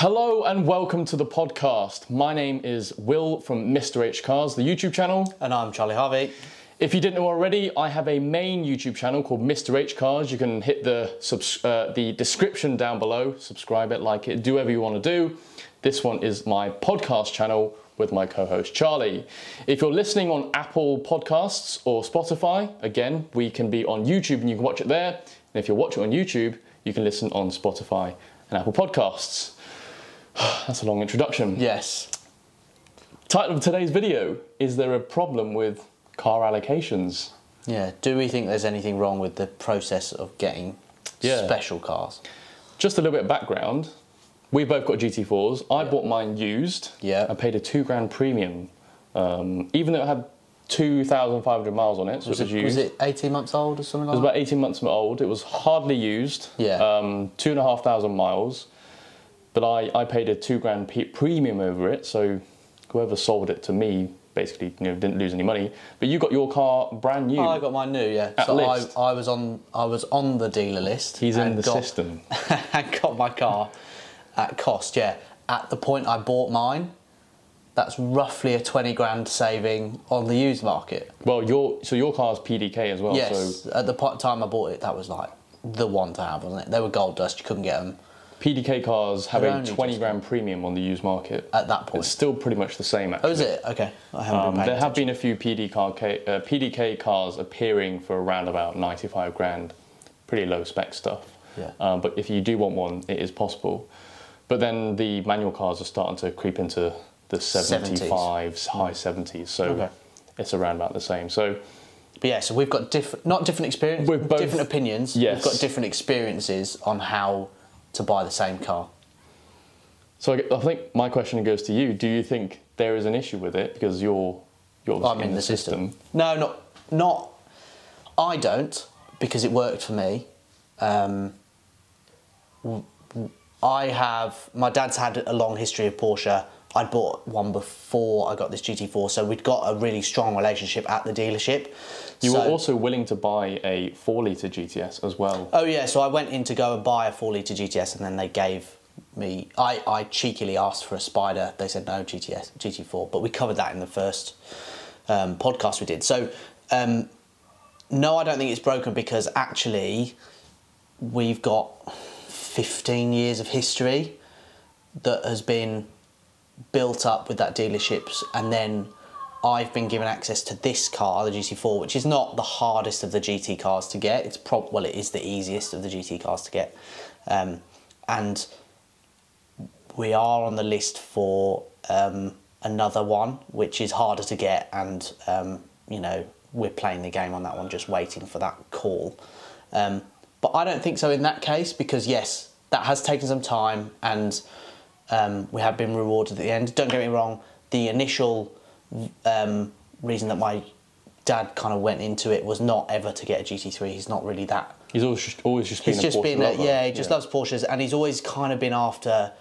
Hello and welcome to the podcast. My name is Will from Mr. H Cars, the YouTube channel. And I'm Charlie Harvey. If you didn't know already, I have a main YouTube channel called Mr. H Cars. You can hit the subs- uh, the description down below, subscribe it, like it, do whatever you want to do. This one is my podcast channel with my co-host Charlie. If you're listening on Apple Podcasts or Spotify, again, we can be on YouTube and you can watch it there. And if you're watching on YouTube, you can listen on Spotify and Apple Podcasts. That's a long introduction. Yes. Title of today's video Is there a problem with car allocations? Yeah. Do we think there's anything wrong with the process of getting Yeah. special cars? Just a little bit of background. We both got GT4s. I bought mine used. Yeah. I paid a two grand premium, um, even though it had 2,500 miles on it, so Was it it, was was it 18 months old or something like that? It was about 18 months old. It was hardly used. Yeah. Um, two and a half thousand miles. But I, I paid a two grand pe- premium over it, so whoever sold it to me basically you know didn't lose any money. But you got your car brand new. I got mine new, yeah. At so list. I, I was on I was on the dealer list. He's in the got, system. and got my car at cost, yeah. At the point I bought mine, that's roughly a 20 grand saving on the used market. Well, your so your car's PDK as well. Yes. So At the time I bought it, that was like the one to have, wasn't it? They were gold dust, you couldn't get them PDK cars have a 20 grand premium on the used market. at that point. It's still pretty much the same. Actually. Oh, is it? Okay. I haven't Um, there have been a few PD car ca- uh, PDK cars appearing for around about 95 grand, pretty low spec stuff. Yeah. Um, but if you do want one, it is possible. But then the manual cars are starting to creep into the 75s, high 70s. So Okay. it's around about the same. So But yeah, so we've got different, not different experience, We're both- different opinions. Yes. We've got different experiences on how to buy the same car. So I I think my question goes to you. Do you think there is an issue with it because you're you're I'm in the, system? No, not not. I don't because it worked for me. Um, I have my dad's had a long history of Porsche. I'd bought one before I got this GT4, so we'd got a really strong relationship at the dealership. You So- were also willing to buy a four litre GTS as well. Oh yeah, so I went in to go and buy a four litre GTS, and then they gave me. I, I cheekily asked for a Spider. They said no GTS GT4, but we covered that in the first um, podcast we did. So um, no, I don't think it's broken because actually we've got 15 years of history that has been built up with that dealerships and then I've been given access to this car, the GT4, which is not the hardest of the GT cars to get. It's prob well, it is the easiest of the GT cars to get, um, and we are on the list for um, another one, which is harder to get, and um, you know we're playing the game on that one, just waiting for that call. Um, but I don't think so in that case because yes, that has taken some time, and um, we have been rewarded at the end. Don't get me wrong, the initial um, reason that my dad kind of went into it was not ever to get a GT3. He's not really that He's always just, always just been He's a just Porsche been, a, lover. yeah, he just loves Porsches, and he's always kind of been after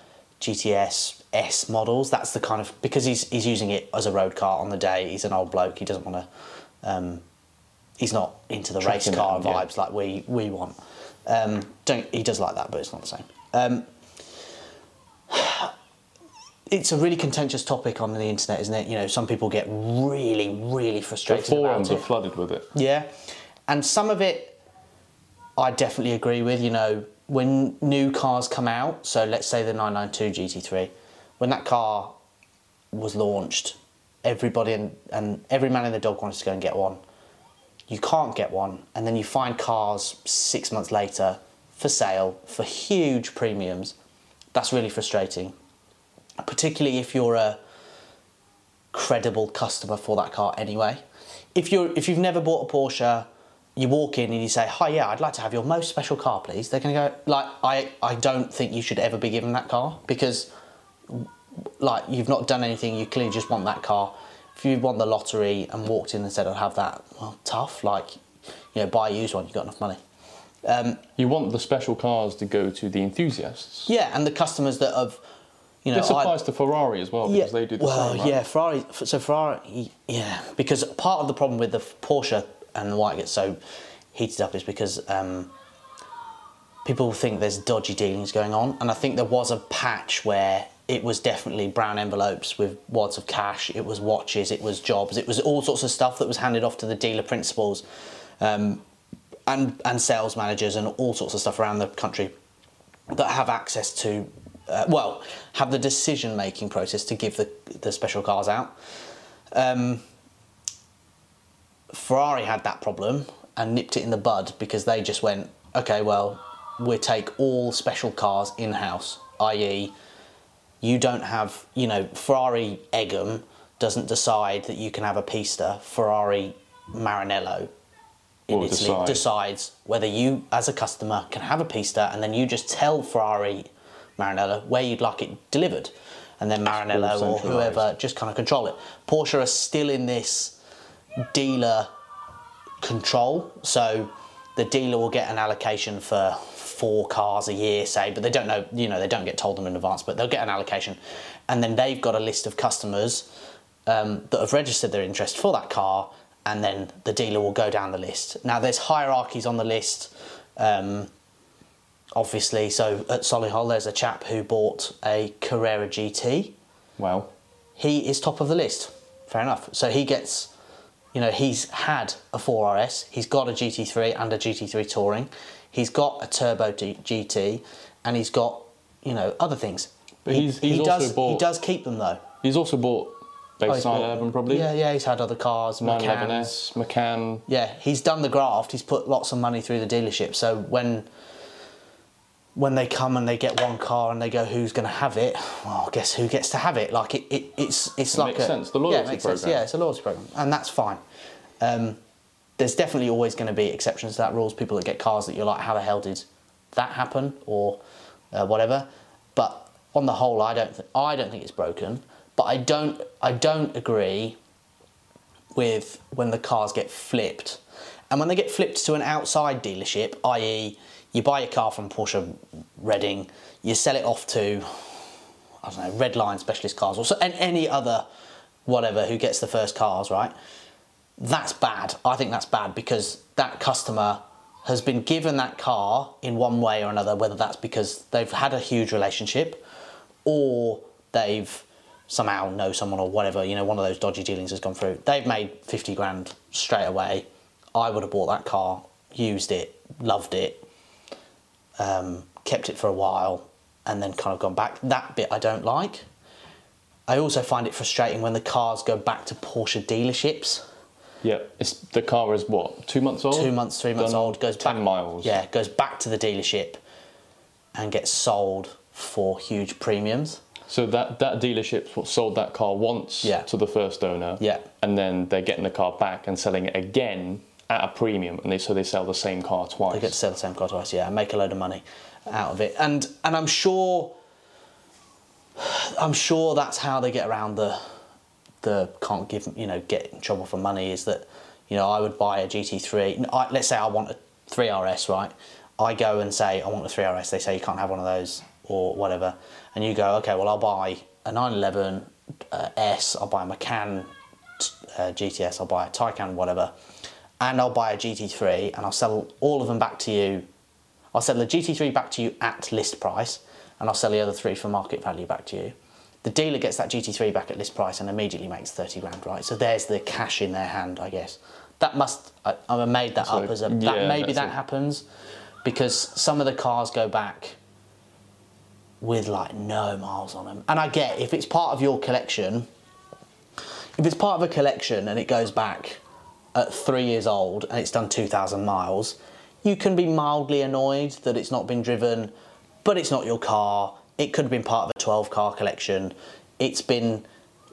GTS S models. That's the kind of because he's he's using it as a road car on the day. He's an old bloke. He doesn't want to. Um, he's not into the race car yeah. vibes like we we want. Um, don't he does like that, but it's not the same. Um, it's a really contentious topic on the internet, isn't it? You know, some people get really, really The frustrated forums about are flooded with it. Yeah, and some of it I definitely agree with. You know, when new cars come out, so let's say the 992 GT3, when that car was launched, everybody and, and every man in the dog wanted to go and get one. You can't get one, and then you find cars six months later for sale for huge premiums. That's really frustrating, particularly if you're a credible customer for that car anyway. If you're if you've never bought a Porsche, you walk in and you say, "Hi, yeah, I'd like to have your most special car, please." They're going to go like, "I I don't think you should ever be given that car because like you've not done anything. You clearly just want that car. If you won the lottery and walked in and said, "I'd have that," well, tough. Like, you know, buy a used one. You've got enough money. Um, You want the special cars to go to the enthusiasts. yeah, and the customers that have, you know, This I- applies to Ferrari as well because they do the well, same. Right? yeah, Ferrari. So Ferrari, yeah, because part of the problem with the Porsche and why it gets so heated up is because um, people think there's dodgy dealings going on, and I think there was a patch where it was definitely brown envelopes with wads of cash. It was watches. It was jobs. It was all sorts of stuff that was handed off to the dealer principals, um, and and sales managers and all sorts of stuff around the country that have access to, uh, well, have the decision making process to give the the special cars out. Um, Ferrari had that problem and nipped it in the bud because they just went, okay, well, we take all special cars in house, i.e., you don't have, you know, Ferrari Egham doesn't decide that you can have a pista. Ferrari Maranello in Italy decide. decides whether you, as a customer, can have a pista, and then you just tell Ferrari Maranello where you'd like it delivered, and then Maranello or whoever just kind of control it. Porsche are still in this dealer control. So the dealer will get an allocation for four cars a year, say, but they don't know, you know, they don't get told them in advance, but they'll get an allocation. And then they've got a list of customers um, that have registered their interest for that car, and then the dealer will go down the list. Now, there's hierarchies on the list. Um, obviously, so at Solihull, there's a chap who bought a Carrera GT Well, he is top of the list. Fair enough. So he gets, you know, he's had a 4RS, he's got a GT3 and a GT3 Touring, he's got a Turbo D- GT, and he's got, you know, other things. But he, he's- he's he also does, He does keep them though. He's also bought Oh, base bought- 911 probably. Yeah, yeah, he's had other cars, Macans. 911S, Macan. Yeah, he's done the graft. He's put lots of money through the dealership. So when when they come and they get one car and they go, "Who's going to have it?" Well, guess who gets to have it? Like it, it it's it's It like makes a, sense, the yeah, loyalty it makes sense. program. Yeah, it's a loyalty program, and that's fine. Um, there's definitely always going to be exceptions to that rules. People that get cars that you're like, "How the hell did that happen?" or uh, whatever. But on the whole, I don't th- I don't think it's broken. But I don't I don't agree with when the cars get flipped. And when they get flipped to an outside dealership, i.e., you buy a car from Porsche Reading, you sell it off to, I don't know, Redline Specialist Cars or so, and any other whatever who gets the first cars, right? That's bad. I think that's bad because that customer has been given that car in one way or another, whether that's because they've had a huge relationship or they've somehow know someone or whatever, you know, one of those dodgy dealings has gone through. They've made 50 grand straight away. I would have bought that car, used it, loved it, um, kept it for a while, and then kind of gone back. That bit I don't like. I also find it frustrating when the cars go back to Porsche dealerships. Yeah, it's the car is what two months old. Two months, three months Done old, goes ten back. miles. Yeah, goes back to the dealership and gets sold for huge premiums. So that that dealership what sold that car once Yeah. to the first owner. Yeah. And then they're getting the car back and selling it again at a premium, and they so they sell the same car twice. They get to sell the same car twice, yeah, and make a load of money out of it. And and I'm sure I'm sure that's how they get around the the can't give you know get in trouble for money is that you know I would buy a GT3. I, let's say I want a 3RS, right? I go and say I want a 3RS. They say you can't have one of those or whatever, and you go okay, well I'll buy a 911 uh, S. I'll buy a Macan uh, GTS. I'll buy a Taycan, whatever, and I'll buy a GT3 and I'll sell all of them back to you. I'll sell the GT3 back to you at list price, and I'll sell the other three for market value back to you. The dealer gets that GT3 back at list price and immediately makes 30 grand, right? So there's the cash in their hand, I guess. That must, I, I made that So, up as a, yeah, that maybe that a- happens because some of the cars go back with like no miles on them. And I get if it's part of your collection, if it's part of a collection and it goes back at three years old and it's done 2,000 miles, you can be mildly annoyed that it's not been driven, but it's not your car. It could have been part of a 12 car collection. It's been,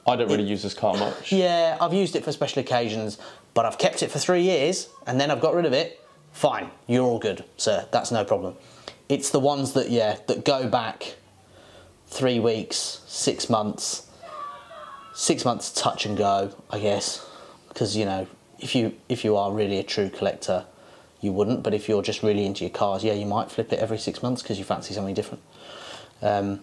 I don't really use this car much. yeah, I've used it for special occasions, but I've kept it for three years and then I've got rid of it. Fine, you're all good, sir. That's no problem. It's the ones that, yeah, that go back three weeks, six months, six months touch and go, I guess, because you know if you if you are really a true collector, you wouldn't. But if you're just really into your cars, yeah, you might flip it every six months because you fancy something different. Um,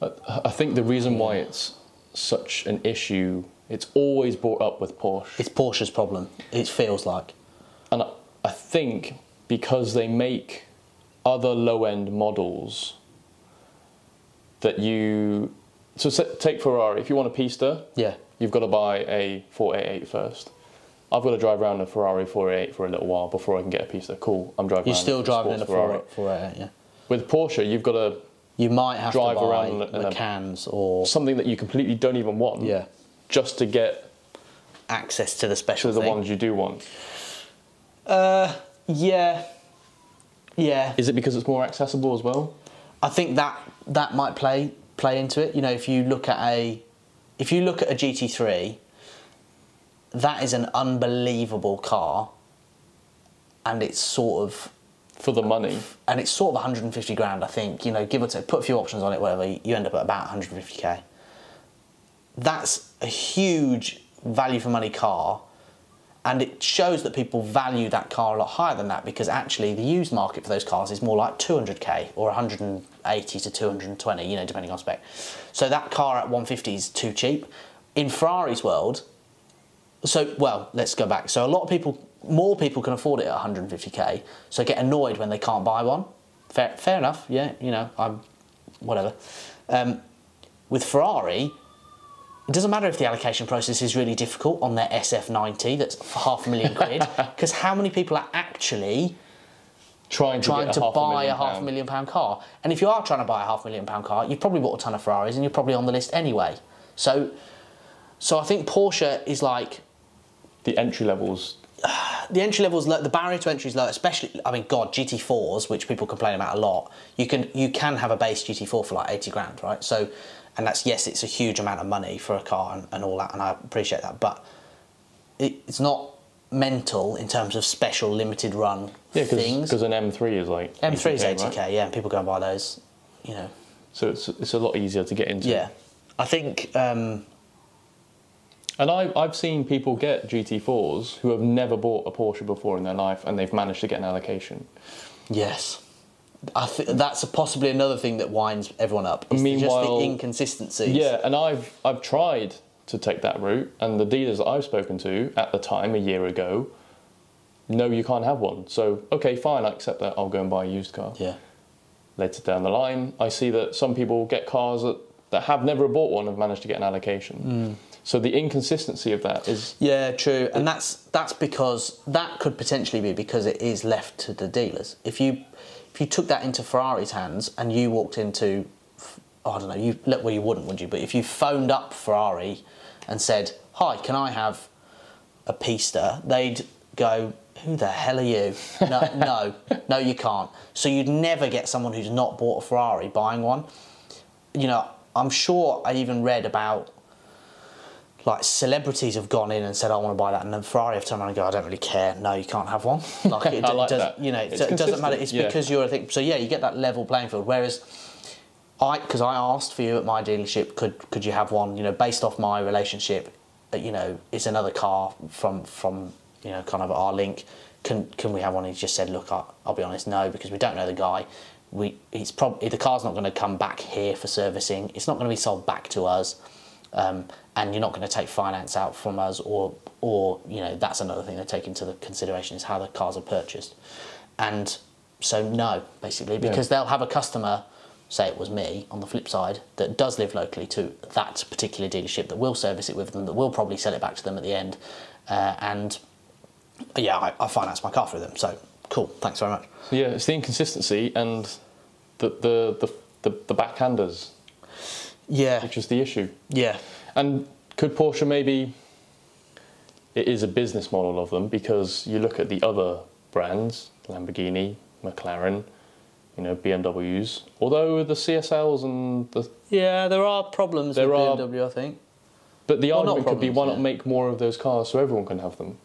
I I think the reason why it's such an issue, it's always brought up with Porsche, it's Porsche's problem. It feels like. and I, I think because they make other low end models that you. So take Ferrari. If you want a Pista, Yeah. you've got to buy a 488 first. I've got to drive around a Ferrari 488 for a little while before I can get a Pista. Cool, I'm driving. You're around still driving in a Ferrari. 488, yeah. With Porsche, you've got to You might have Drive to buy around in a- Macans or something that you completely don't even want. Yeah. Just to get access to the special to the thing. ones you do want. Uh, yeah, yeah. Is it because it's more accessible as well? I think that that might play play into it. You know, if you look at a if you look at a GT3, that is an unbelievable car, and it's sort of For the money. and it's sort of 150 grand. I think you know, give or take, put a few options on it, whatever. You end up at about 150k. That's a huge value for money car. And it shows that people value that car a lot higher than that because actually the used market for those cars is more like 200k or 180 to 220, you know, depending on spec. So that car at 150 is too cheap. In Ferrari's world, so well, let's go back. So a lot of people, more people can afford it at 150k. So get annoyed when they can't buy one. Fair, fair enough. Yeah, you know, I'm whatever. Um, with Ferrari, it doesn't matter if the allocation process is really difficult on their SF90 that's for half a million quid, because how many people are actually Trying to, trying to a buy a a half a million pound car? And if you are trying to buy a half a million pound car, you've probably bought a ton of Ferraris and you're probably on the list anyway. So, so I think Porsche is like The entry levels. the entry level is low, the barrier to entry is low, especially I mean God GT4s, which people complain about a lot. You can you can have a base GT4 for like eighty grand, right? So, and that's yes, it's a huge amount of money for a car and, and all that, and I appreciate that, but it, it's not mental in terms of special limited run Yeah, things. because an M3 is like. M3 is 80K, 80k, right? yeah, and people go and buy those, you know. So it's, it's a lot easier to get into. Yeah, I think um, And I, I've seen people get GT4s who have never bought a Porsche before in their life and they've managed to get an allocation. yes. I think that's possibly another thing that winds everyone up. Just Meanwhile- the inconsistencies. Yeah, and I've I've tried to take that route, and the dealers that I've spoken to at the time a year ago, no, you can't have one. So okay, fine, I accept that. I'll go and buy a used car. Yeah. Later down the line, I see that some people get cars that, that have never bought one have managed to get an allocation. Mm. So the inconsistency of that is Yeah, true, and that's that's because that could potentially be because it is left to the dealers. If you if you took that into Ferrari's hands and you walked into, oh, I don't know, you look well you wouldn't, would you? But if you phoned up Ferrari and said, "Hi, can I have a Pista?" They'd go, "Who the hell are you?" No, no, no, you can't. So you'd never get someone who's not bought a Ferrari buying one. You know, I'm sure I even read about like celebrities have gone in and said, "I want to buy that," and then Ferrari have turned around and go, "I don't really care. No, you can't have one." Like it, I like does, that. you know, it doesn't matter. It's yeah. because you're a thing. So yeah, you get that level playing field. Whereas I, because I asked for you at my dealership, could could you have one? You know, based off my relationship, uh, you know, it's another car from from you know kind of our link. Can can we have one? He just said, "Look, I, I'll be honest, no, because we don't know the guy." We, it's probably the car's not going to come back here for servicing. It's not going to be sold back to us um, and you're not going to take finance out from us, or or you know that's another thing they take into the consideration is how the cars are purchased, and so no, basically because they'll have a customer, say it was me on the flip side, that does live locally to that particular dealership that will service it with them, that will probably sell it back to them at the end, uh, and yeah, I, I finance my car through them. So cool, thanks very much. Yeah, it's the inconsistency and the the the, the, the backhanders, Yeah, which is the issue. yeah, And could Porsche maybe? It is a business model of them because you look at the other brands, Lamborghini, McLaren, you know, BMWs. Although the CSLs and the, yeah. There are problems There with are- BMW, I think. but the Well, argument could be problems, why not make more of those cars so everyone can have them.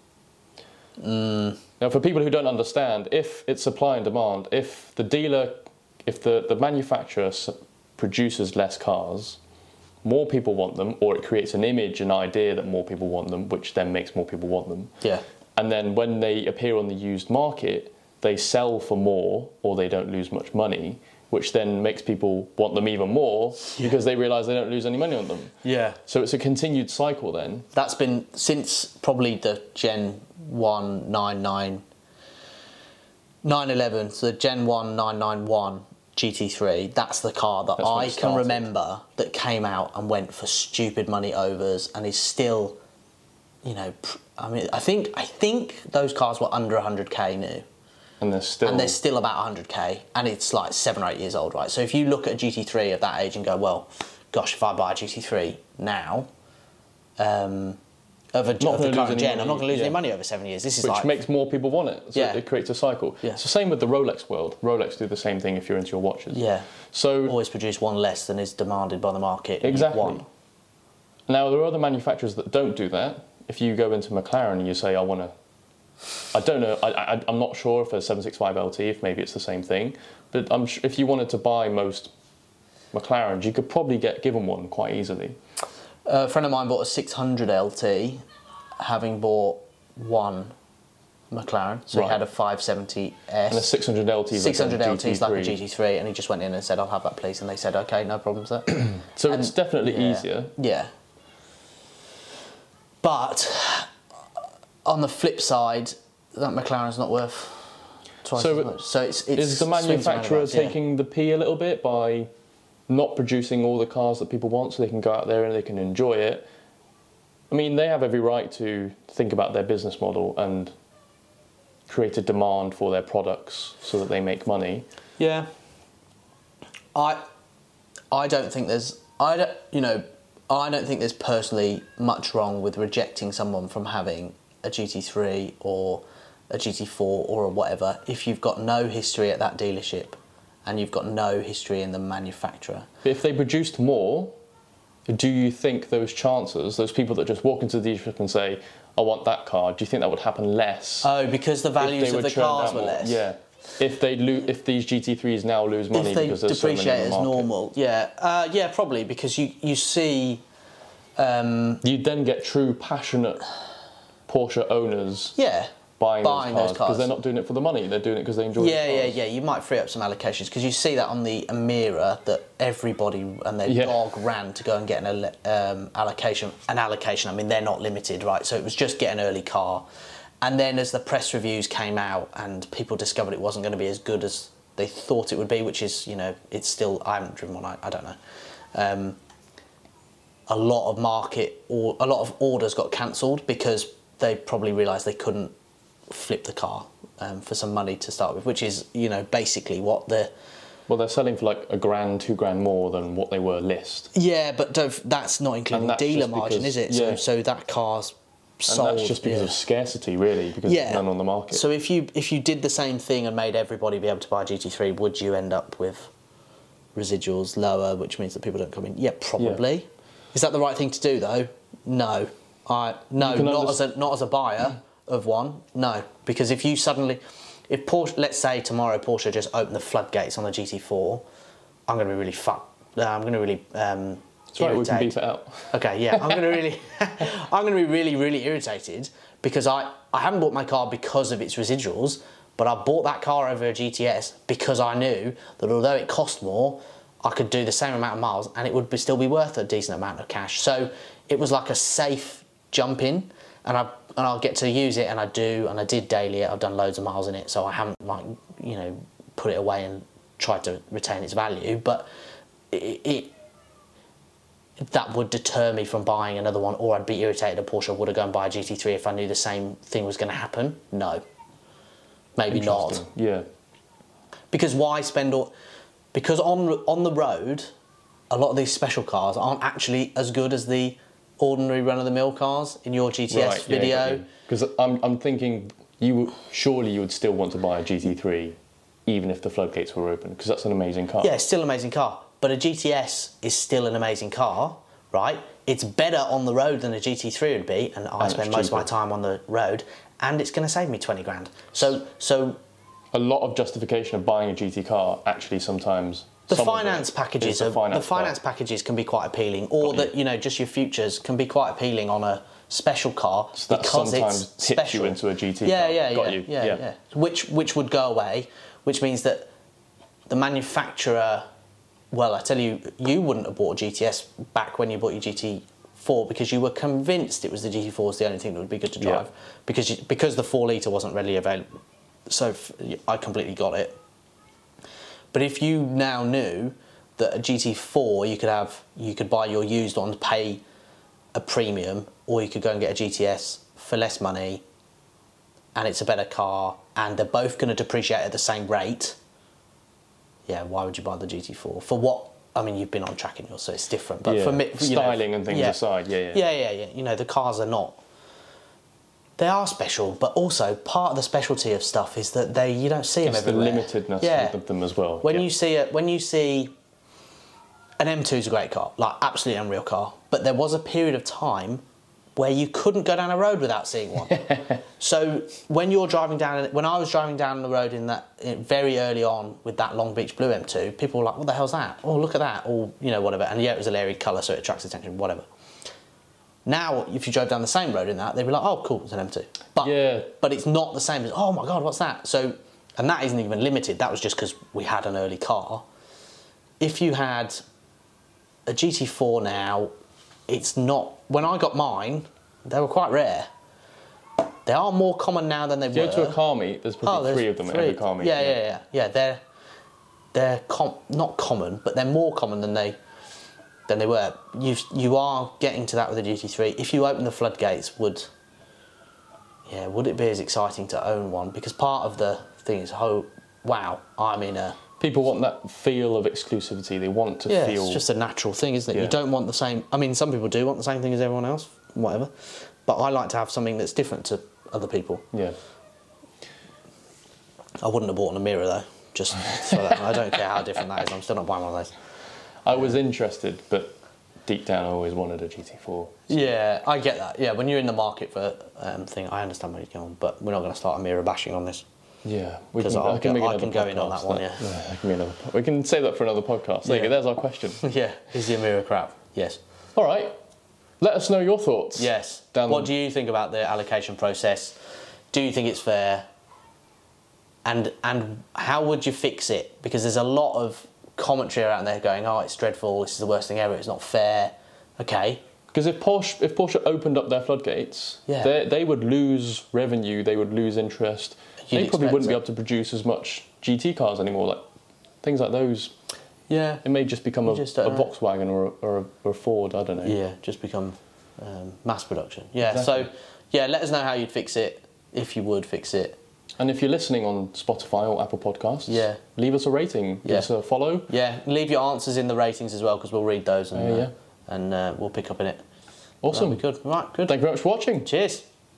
Mm. Now, for people who don't understand, if it's supply and demand, if the dealer, if the, the manufacturer produces less cars, more people want them, or it creates an image, an idea that more people want them, which then makes more people want them. Yeah. And then when they appear on the used market, they sell for more, or they don't lose much money, which then makes people want them even more because they realise they don't lose any money on them. Yeah. So it's a continued cycle then. That's been since probably the Gen 199 911, so the Gen 1 991 GT3, that's the car that I can remember that came out and went for stupid money overs and is still, you know, I mean, I think I think those cars were under 100k new. And they're still. and they're still about 100k and it's like seven or eight years old right so if you look at a gt3 of that age and go well gosh if i buy a gt3 now um, of, a, Not of the current gen money, i'm not going to lose yeah. any money over seven years this is like which like makes more people want it. So Yeah. it creates a cycle. Yeah. It's the same with the Rolex world. Rolex do the same thing if you're into your watches. yeah So always produce one less than is demanded by the market Exactly. now there are other manufacturers that don't do that. If you go into McLaren and you say, I want to, I don't know, I, I, I'm not sure if a 765 LT, if maybe it's the same thing, but I'm sh- if you wanted to buy most McLarens, you could probably get given one quite easily. A friend of mine bought a 600 lt having bought one mclaren so Right. he had a 570s And a 600 LT is 600 like lt is like a GT3. gt3 and he just went in and said i'll have that please and they said okay no problem sir So it's definitely Yeah. easier. Yeah. But on the flip side, that McLaren's not worth twice So as much. So it's, it's Is the manufacturer roundabouts, yeah. taking the P a little bit by not producing all the cars that people want so they can go out there and they can enjoy it? I mean, they have every right to think about their business model and create a demand for their products so that they make money. Yeah. I I don't think there's I don't you know I don't think there's personally much wrong with rejecting someone from having a GT3 or a GT4 or a whatever if you've got no history at that dealership and you've got no history in the manufacturer. But if they produced more, do you think those chances, those people that just walk into the dealership and say, I want that car, do you think that would happen less? Oh, because the values of the cars were less. Yeah. If they lo- if these GT3s now lose money if they because there's so many depreciate in as the market. normal, yeah, uh, yeah, probably because you you see, um, You'd then get true passionate Porsche owners yeah, buying, Buying those cars because they're not doing it for the money. They're doing it because they enjoy. yeah, the yeah, yeah. You might free up some allocations because you see that on the Emira that everybody and their Yeah. dog ran to go and get an um, allocation. An allocation. I mean, they're not limited, right? So it was just get an early car, and then as the press reviews came out and people discovered it wasn't going to be as good as they thought it would be, which is you know it's still I haven't driven one. I, I don't know. Um, a lot of market or a lot of orders got cancelled because they probably realised they couldn't flip the car um, for some money to start with, which is you know basically what the Well, they're selling for like a grand, two grand more than what they were list. yeah, but don't, that's not including that's dealer margin, because- is it? yeah. So, so that car's And sold. that's just because yeah. of scarcity, really, because yeah. none on the market. So if you if you did the same thing and made everybody be able to buy a GT3, would you end up with residuals lower, which means that people don't come in? Yeah, probably. Is that the right thing to do though? No. I no, not underst- as a not as a buyer of one. No, because if you suddenly if Porsche let's say tomorrow Porsche just opened the floodgates on the GT4, I'm going to be really fucked. I'm going to really um That's right, we can it out. Okay, yeah, I'm gonna really, I'm gonna be really, really irritated because I, I haven't bought my car because of its residuals, but I bought that car over a GTS because I knew that although it cost more, I could do the same amount of miles and it would be, still be worth a decent amount of cash. So it was like a safe jump in, and I and I'll get to use it, and I do, and I did daily. I've done loads of miles in it, so I haven't like you know put it away and tried to retain its value, but it, it that would deter me from buying another one, or I'd be irritated a Porsche would have gone and buy a GT3 if I knew the same thing was going to happen. No, maybe not. Yeah. Because why spend all? Because on on the road, a lot of these special cars aren't actually as good as the ordinary run of the mill cars in your GTS video. Because I'm, I'm thinking you would- surely you would still want to buy a GT3 even if the floodgates were open because that's an amazing car. Yeah, it's still an amazing car. But a GTS is still an amazing car, right? It's better on the road than a GT3 would be, and I And spend most of my time on the road, and it's going to save me 20 grand. So, so A lot of justification of buying a GT car actually sometimes. The finance packages are, the finance, the finance packages can be quite appealing, or that you know just your futures can be quite appealing on a special car So because sometimes it's hits you into a GT yeah, car. Yeah, Got yeah, you. yeah, Yeah. yeah. Which which would go away, which means that the manufacturer. Well, I tell you, you wouldn't have bought a GTS back when you bought your GT4 because you were convinced it was the GT4 was the only thing that would be good to Yeah. drive because you, because the four liter wasn't readily available so f- I completely got it. But if you now knew that a GT4 you could have, you could buy your used one, to pay a premium, or you could go and get a GTS for less money, and it's a better car, and they're both going to depreciate at the same rate. Yeah, why would you buy the GT4 for what? I mean, you've been on track in yours, so it's different. But Yeah, for me, you know, styling and things yeah. aside, yeah, yeah. yeah, yeah, yeah. You know, the cars are not. They are special, but also part of the specialty of stuff is that they you don't see them It's the everywhere. limitedness yeah. of them as well. When yeah. you see it, when you see an M2 is a great car, like absolutely unreal car. But there was a period of time where you couldn't go down a road without seeing one. so when you're driving down, when I was driving down the road in that in, very early on with that Long Beach Blue M2, people were like, "What the hell's that? Oh, look at that!" Or you know, whatever. And yeah, it was a Larry colour, so it attracts attention. Whatever. Now, if you drove down the same road in that, they'd be like, "Oh, cool, it's an M2." But Yeah. but it's not the same as, "Oh my god, what's that?" So, and that isn't even limited. That was just because we had an early car. If you had a GT4 now, it's not. When I got mine, they were quite rare. They are more common now than they If you were. go to a car meet, there's probably Oh, there's three of them at three. every car meet. Yeah, yeah, yeah, yeah. They're they're com- not common, but they're more common than they than they were. You you are getting to that with the GT3. If you open the floodgates, would yeah, would it be as exciting to own one? Because part of the thing is, oh wow, I'm in a People want that feel of exclusivity. They want to yeah, feel. it's just a natural thing, isn't it? Yeah. You don't want the same. I mean, some people do want the same thing as everyone else, whatever. But I like to have something that's different to other people. Yeah. I wouldn't have bought a Emira though. Just so that I don't care how different that is. I'm still not buying one of those. I was interested, but deep down, I always wanted a GT4. Yeah, I get that. Yeah, when you're in the market for um, thing, I understand where you're going, but we're not going to start a Emira bashing on this. Yeah, we 'Cause I'll go- I can go in on that one, yeah. that can another. We can save that for another podcast. There you go. There's our question. yeah, is the Emira crap? Yes. All right. Let us know your thoughts. Yes. Down what the- do you think about the allocation process? Do you think it's fair? And and how would you fix it? Because there's a lot of commentary around there going, "Oh, it's dreadful. This is the worst thing ever. It's not fair." Okay. Because if Porsche, if Porsche opened up their floodgates, Yeah. they, they would lose revenue. They would lose interest. You'd they probably wouldn't be able to produce as much GT cars anymore. Like things like those, Yeah. it may just become a, just a. Volkswagen or a, or, a, or a Ford. I don't know. Yeah, just become um, mass production. Yeah. Exactly. So, yeah, let us know how you'd fix it if you would fix it. And if you're listening on Spotify or Apple Podcasts, Yeah. leave us a rating, give Yeah. us a follow. Yeah, leave your answers in the ratings as well because we'll read those and Oh, yeah. uh, and uh, we'll pick up in it. Awesome. Be good. Right, good. Thank you very much for watching. Cheers.